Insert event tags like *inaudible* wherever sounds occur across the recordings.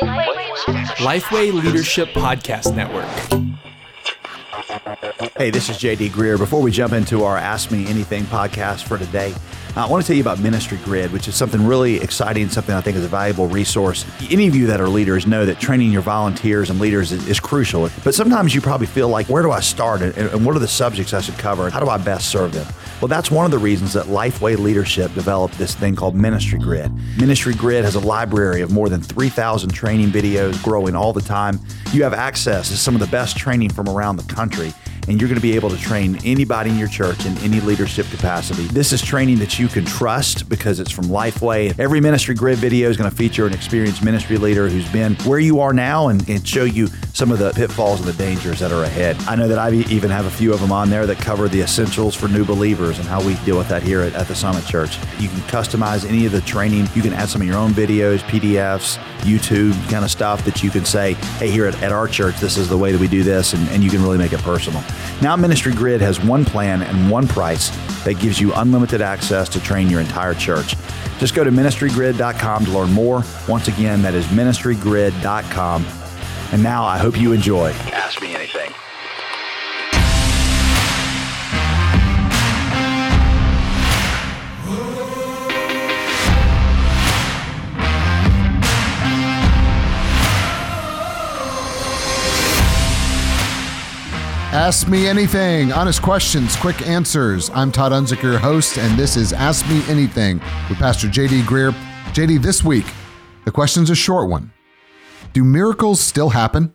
Lifeway Leadership Podcast Network. Hey, this is JD Greear. Before we jump into our Ask Me Anything podcast for today, Uh, I want to tell you about Ministry Grid, which is something really exciting, something I think is a valuable resource. Any of you that are leaders know that training your volunteers and leaders is, is crucial. But sometimes you probably feel like, where do I start and, and what are the subjects I should cover? How do I best serve them? Well, that's one of the reasons that Lifeway Leadership developed this thing called Ministry Grid. Ministry Grid has a library of more than 3,000 training videos growing all the time. You have access to some of the best training from around the country and you're going to be able to train anybody in your church in any leadership capacity. This is training that you can trust because it's from Lifeway. Every ministry grid video is going to feature an experienced ministry leader who's been where you are now and, and show you some of the pitfalls and the dangers that are ahead. I know that I even have a few of them on there that cover the essentials for new believers and how we deal with that here at, at the Summit Church. You can customize any of the training. You can add some of your own videos, PDFs, YouTube kind of stuff that you can say, hey, here at, at our church, this is the way that we do this, and, and you can really make it personal. Now, Ministry Grid has one plan and one price that gives you unlimited access to train your entire church. Just go to ministrygrid.com to learn more. Once again, that is ministrygrid.com. And now I hope you enjoy. Ask me anything. Ask Me Anything. Honest questions, quick answers. I'm Todd Unzicker, your host, and this is Ask Me Anything with Pastor JD Greear. JD, this week, the question's a short one. Do miracles still happen?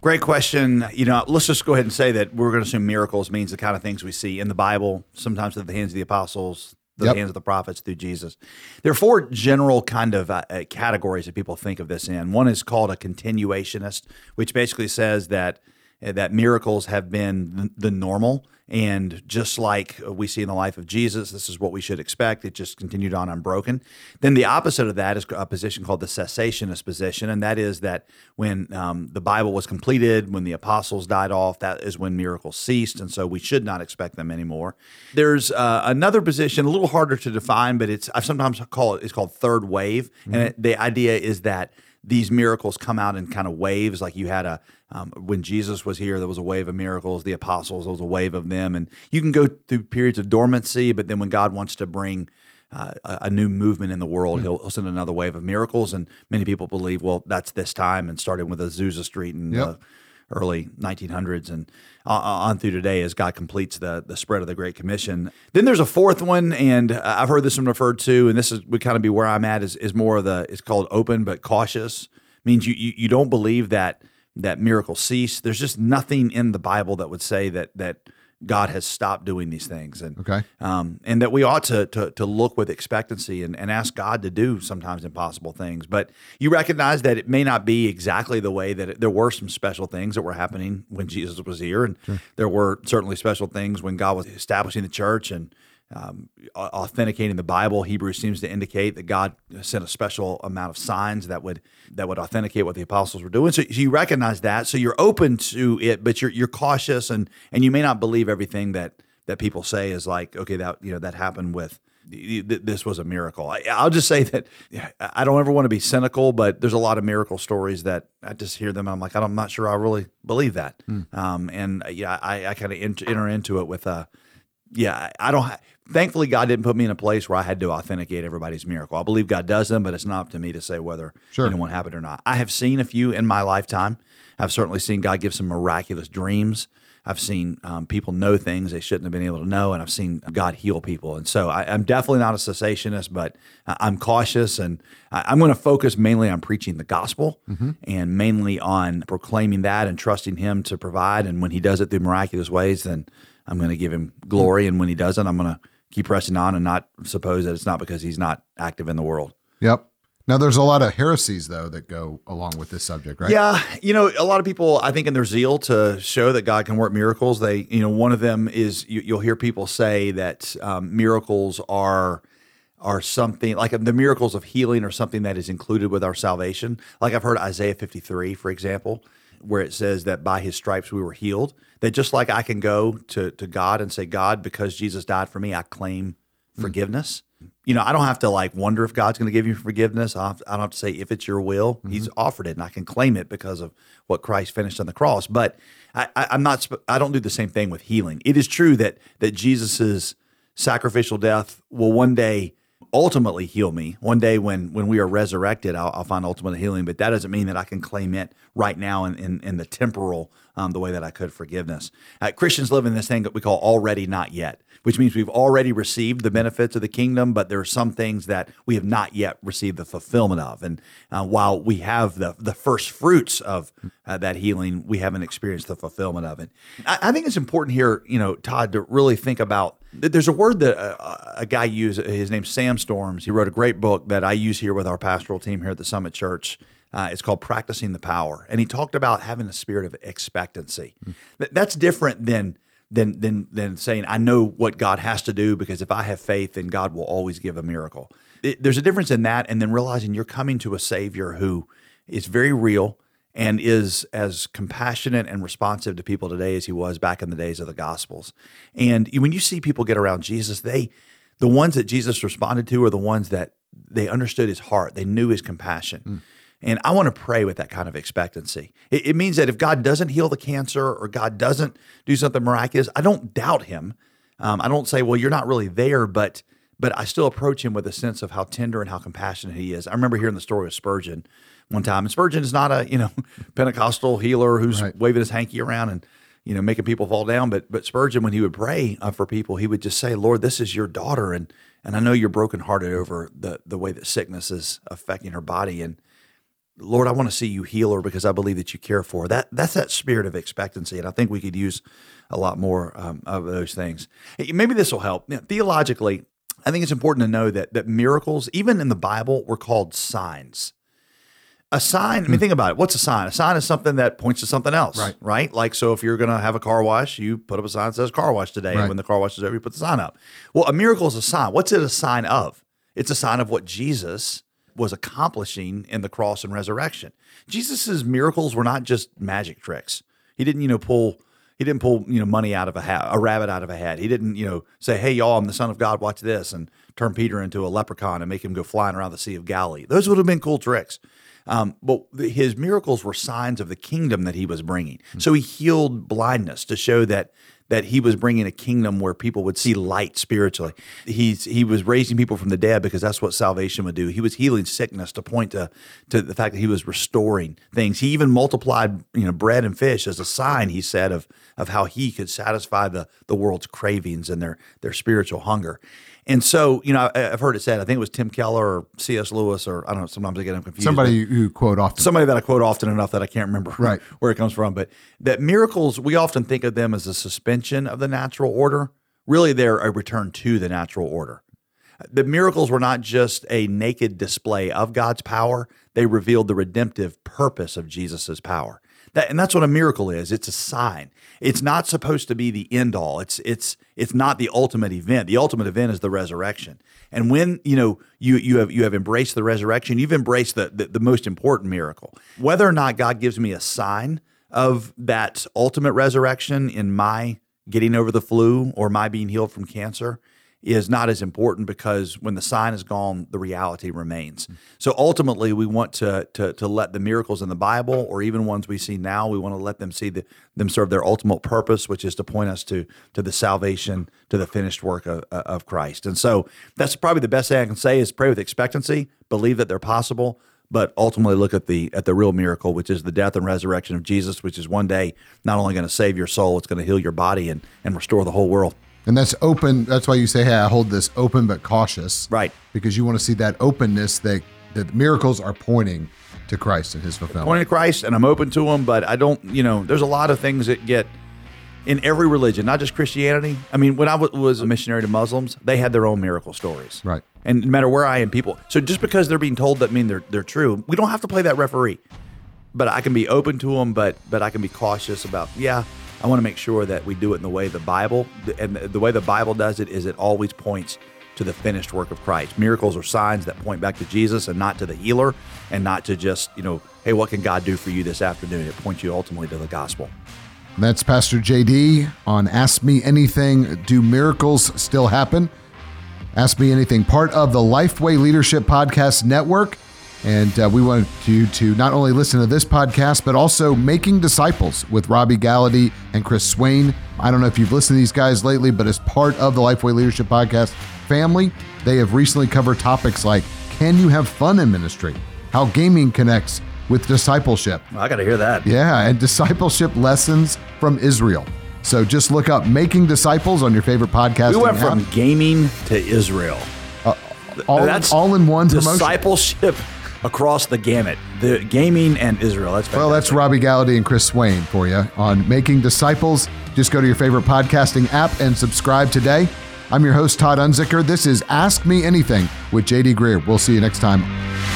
Great question. You know, let's just go ahead and say that we're going to assume miracles means the kind of things we see in the Bible, sometimes at the hands of the apostles, the yep. hands of the prophets through Jesus. There are four general kind of uh, categories that people think of this in. One is called a continuationist, which basically says that that miracles have been the normal. And just like we see in the life of Jesus, this is what we should expect. It just continued on unbroken. Then the opposite of that is a position called the cessationist position. And that is that when um, the Bible was completed, when the apostles died off, that is when miracles ceased. And so we should not expect them anymore. There's uh, another position, a little harder to define, but it's I sometimes call it, it's called third wave. Mm-hmm. And it, the idea is that these miracles come out in kind of waves. Like you had a um, when Jesus was here, there was a wave of miracles. The apostles, there was a wave of them, and you can go through periods of dormancy. But then when God wants to bring uh, a, new movement in the world, mm-hmm. he'll, send another wave of miracles. And many people believe, well, that's this time, and starting with Azusa Street and. Yep early 1900s and on through today as God completes the the spread of the Great Commission. Then there's a fourth one, and uh, I've heard this one referred to, and this is would kind of be where I'm at is is more of the it's called open but cautious. Means you you, you don't believe that that miracles cease. There's just nothing in the Bible that would say that that God has stopped doing these things, and okay, um, and that we ought to, to to look with expectancy and, and ask God to do sometimes impossible things. But you recognize that it may not be exactly the way that it, there were some special things that were happening when Jesus was here, and sure. there were certainly special things when God was establishing the church and um, authenticating the Bible. Hebrews seems to indicate that God sent a special amount of signs that would that would authenticate what the apostles were doing. So, so, you recognize that. So you're open to it, but you're you're cautious and and you may not believe everything that that people say is like okay that you know that happened with this was a miracle. I, will just say that I don't ever want to be cynical, but there's a lot of miracle stories that I just hear them. I'm like, I'm not sure I really believe that. Mm. Um, and yeah, I, I kind of enter into it with a, yeah, I don't. Thankfully, God didn't put me in a place where I had to authenticate everybody's miracle. I believe God does them, but it's not up to me to say whether sure. anyone happened or not. I have seen a few in my lifetime. I've certainly seen God give some miraculous dreams. I've seen um, people know things they shouldn't have been able to know, and I've seen God heal people. And so I, am definitely not a cessationist, but I'm cautious, and I'm going to focus mainly on preaching the gospel mm-hmm. and mainly on proclaiming that and trusting Him to provide. And when He does it through miraculous ways, then I'm going to give him glory. And when he doesn't, I'm going to keep pressing on and not suppose that it's not because he's not active in the world. Yep. Now, there's a lot of heresies, though, that go along with this subject, right? Yeah. You know, a lot of people, I think, in their zeal to show that God can work miracles, they, you know, one of them is you, will hear people say that um, miracles are are something like the miracles of healing are something that is included with our salvation. Like I've heard Isaiah 53, for example, where it says that by his stripes we were healed. That just like I can go to, to God and say, God, because Jesus died for me, I claim forgiveness. you know, I don't have to like wonder if God's going to give you forgiveness. I, have, I don't have to say if it's your will. Mm-hmm. He's offered it, and I can claim it because of what Christ finished on the cross. But I, I, I'm not. I don't do the same thing with healing. It is true that that Jesus's sacrificial death will one day ultimately heal me. One day when when we are resurrected, I'll, I'll, find ultimate healing. But that doesn't mean that I can claim it right now in in, in the temporal um, the way that I could forgiveness. Uh, Christians live in this thing that we call already not yet, which means we've already received the benefits of the kingdom, but there are some things that we have not yet received the fulfillment of. And uh, while we have the the first fruits of uh, that healing, we haven't experienced the fulfillment of it. I, I think it's important here, you know, Todd, to really think about that there's a word that a, a guy used. His name's Sam Storms. He wrote a great book that I use here with our pastoral team here at the Summit Church. Uh, it's called Practicing the Power, and he talked about having a spirit of expectancy. Mm. That's different than than than than saying I know what God has to do because if I have faith, then God will always give a miracle. It, there's a difference in that, and then realizing you're coming to a Savior who is very real and is as compassionate and responsive to people today as he was back in the days of the Gospels. And when you see people get around Jesus, they, the ones that Jesus responded to are the ones that they understood his heart, they knew his compassion. Mm. And I want to pray with that kind of expectancy. It, it, means that if God doesn't heal the cancer or God doesn't do something miraculous, I don't doubt him. Um, I don't say, well, you're not really there, but but I still approach him with a sense of how tender and how compassionate he is. I remember hearing the story of Spurgeon one time. And Spurgeon is not a you know *laughs* Pentecostal healer who's right. waving his hanky around and you know making people fall down. But but Spurgeon, when he would pray uh, for people, he would just say, "Lord, this is your daughter, and and I know you're brokenhearted over the the way that sickness is affecting her body, and Lord, I want to see you heal her because I believe that you care for her. That that's that spirit of expectancy, and I think we could use a lot more um, of those things. Maybe this will help. You know, theologically, I think it's important to know that that miracles, even in the Bible, were called signs. A sign, I mean, think about it. What's a sign? A sign is something that points to something else, right? Right. Like, so if you're going to have a car wash, you put up a sign that says car wash today. Right. And when the car wash is over, you put the sign up. Well, a miracle is a sign. What's it a sign of? It's a sign of what Jesus was accomplishing in the cross and resurrection. Jesus's miracles were not just magic tricks. He didn't, you know, pull he didn't pull, you know, money out of a hat, a rabbit out of a hat. He didn't, you know, say, "Hey y'all, I'm the son of God, watch this," and turn Peter into a leprechaun and make him go flying around the Sea of Galilee. Those would have been cool tricks. Um, but his miracles were signs of the kingdom that he was bringing. Mm-hmm. So he healed blindness to show that that he was bringing a kingdom where people would see light spiritually. He's he was raising people from the dead because that's what salvation would do. He was healing sickness to point to to the fact that he was restoring things. He even multiplied you know bread and fish as a sign. He said of of how he could satisfy the the world's cravings and their their spiritual hunger. And so, you know, I, have heard it said, I think it was Tim Keller or C.S. Lewis, or I don't know, sometimes I get them confused. Somebody you quote often. Somebody that I quote often enough that I can't remember right. where it comes from. But that miracles, we often think of them as a suspension of the natural order. Really, they're a return to the natural order. The miracles were not just a naked display of God's power, they revealed the redemptive purpose of Jesus' power. That, and that's what a miracle is. It's a sign. It's not supposed to be the end all. It's it's it's not the ultimate event. The ultimate event is the resurrection. And when you know you you have you have embraced the resurrection, you've embraced the, the, the most important miracle. Whether or not God gives me a sign of that ultimate resurrection in my getting over the flu or my being healed from cancer is not as important because when the sign is gone, the reality remains. Hmm. So ultimately, we want to, to, to let the miracles in the Bible, or even ones we see now, we want to let them see the, them serve their ultimate purpose, which is to point us to to the salvation, to the finished work of, uh, of Christ. And so that's probably the best thing I can say is pray with expectancy, believe that they're possible, but ultimately look at the at the real miracle, which is the death and resurrection of Jesus, which is one day not only going to save your soul, it's going to heal your body and and restore the whole world. And that's open. That's why you say, "Hey, I hold this open but cautious." Right. Because you want to see that openness that that miracles are pointing to Christ and His fulfillment. Pointing to Christ, and I'm open to them, but I don't. You know, there's a lot of things that get in every religion, not just Christianity. I mean, when I w- was a missionary to Muslims, they had their own miracle stories. Right. And no matter where I am, people. So just because they're being told that mean they're they're true, we don't have to play that referee. But I can be open to them, but but I can be cautious about yeah I want to make sure that we do it in the way the Bible and the way the Bible does it is it always points to the finished work of Christ. Miracles are signs that point back to Jesus and not to the healer and not to just, you know, hey, what can God do for you this afternoon? It points you ultimately to the gospel. That's Pastor JD on Ask Me Anything. Do miracles still happen? Ask Me Anything, part of the Lifeway Leadership Podcast Network. And uh, we want you to not only listen to this podcast, but also Making Disciples with Robby Gallaty and Chris Swain. I don't know if you've listened to these guys lately, but as part of the Lifeway Leadership Podcast family, they have recently covered topics like can you have fun in ministry? How gaming connects with discipleship. I got to hear that. Yeah, and discipleship lessons from Israel. So just look up Making Disciples on your favorite podcast. We went from gaming to Israel. Uh, all, That's all in one discipleship across the gamut. The gaming and Israel. That's fantastic. well. That's Robby Gallaty and Chris Swain for you on Making Disciples. Just go to your favorite podcasting app and subscribe today. I'm your host Todd Unzicker. This is Ask Me Anything with JD Greear. We'll see you next time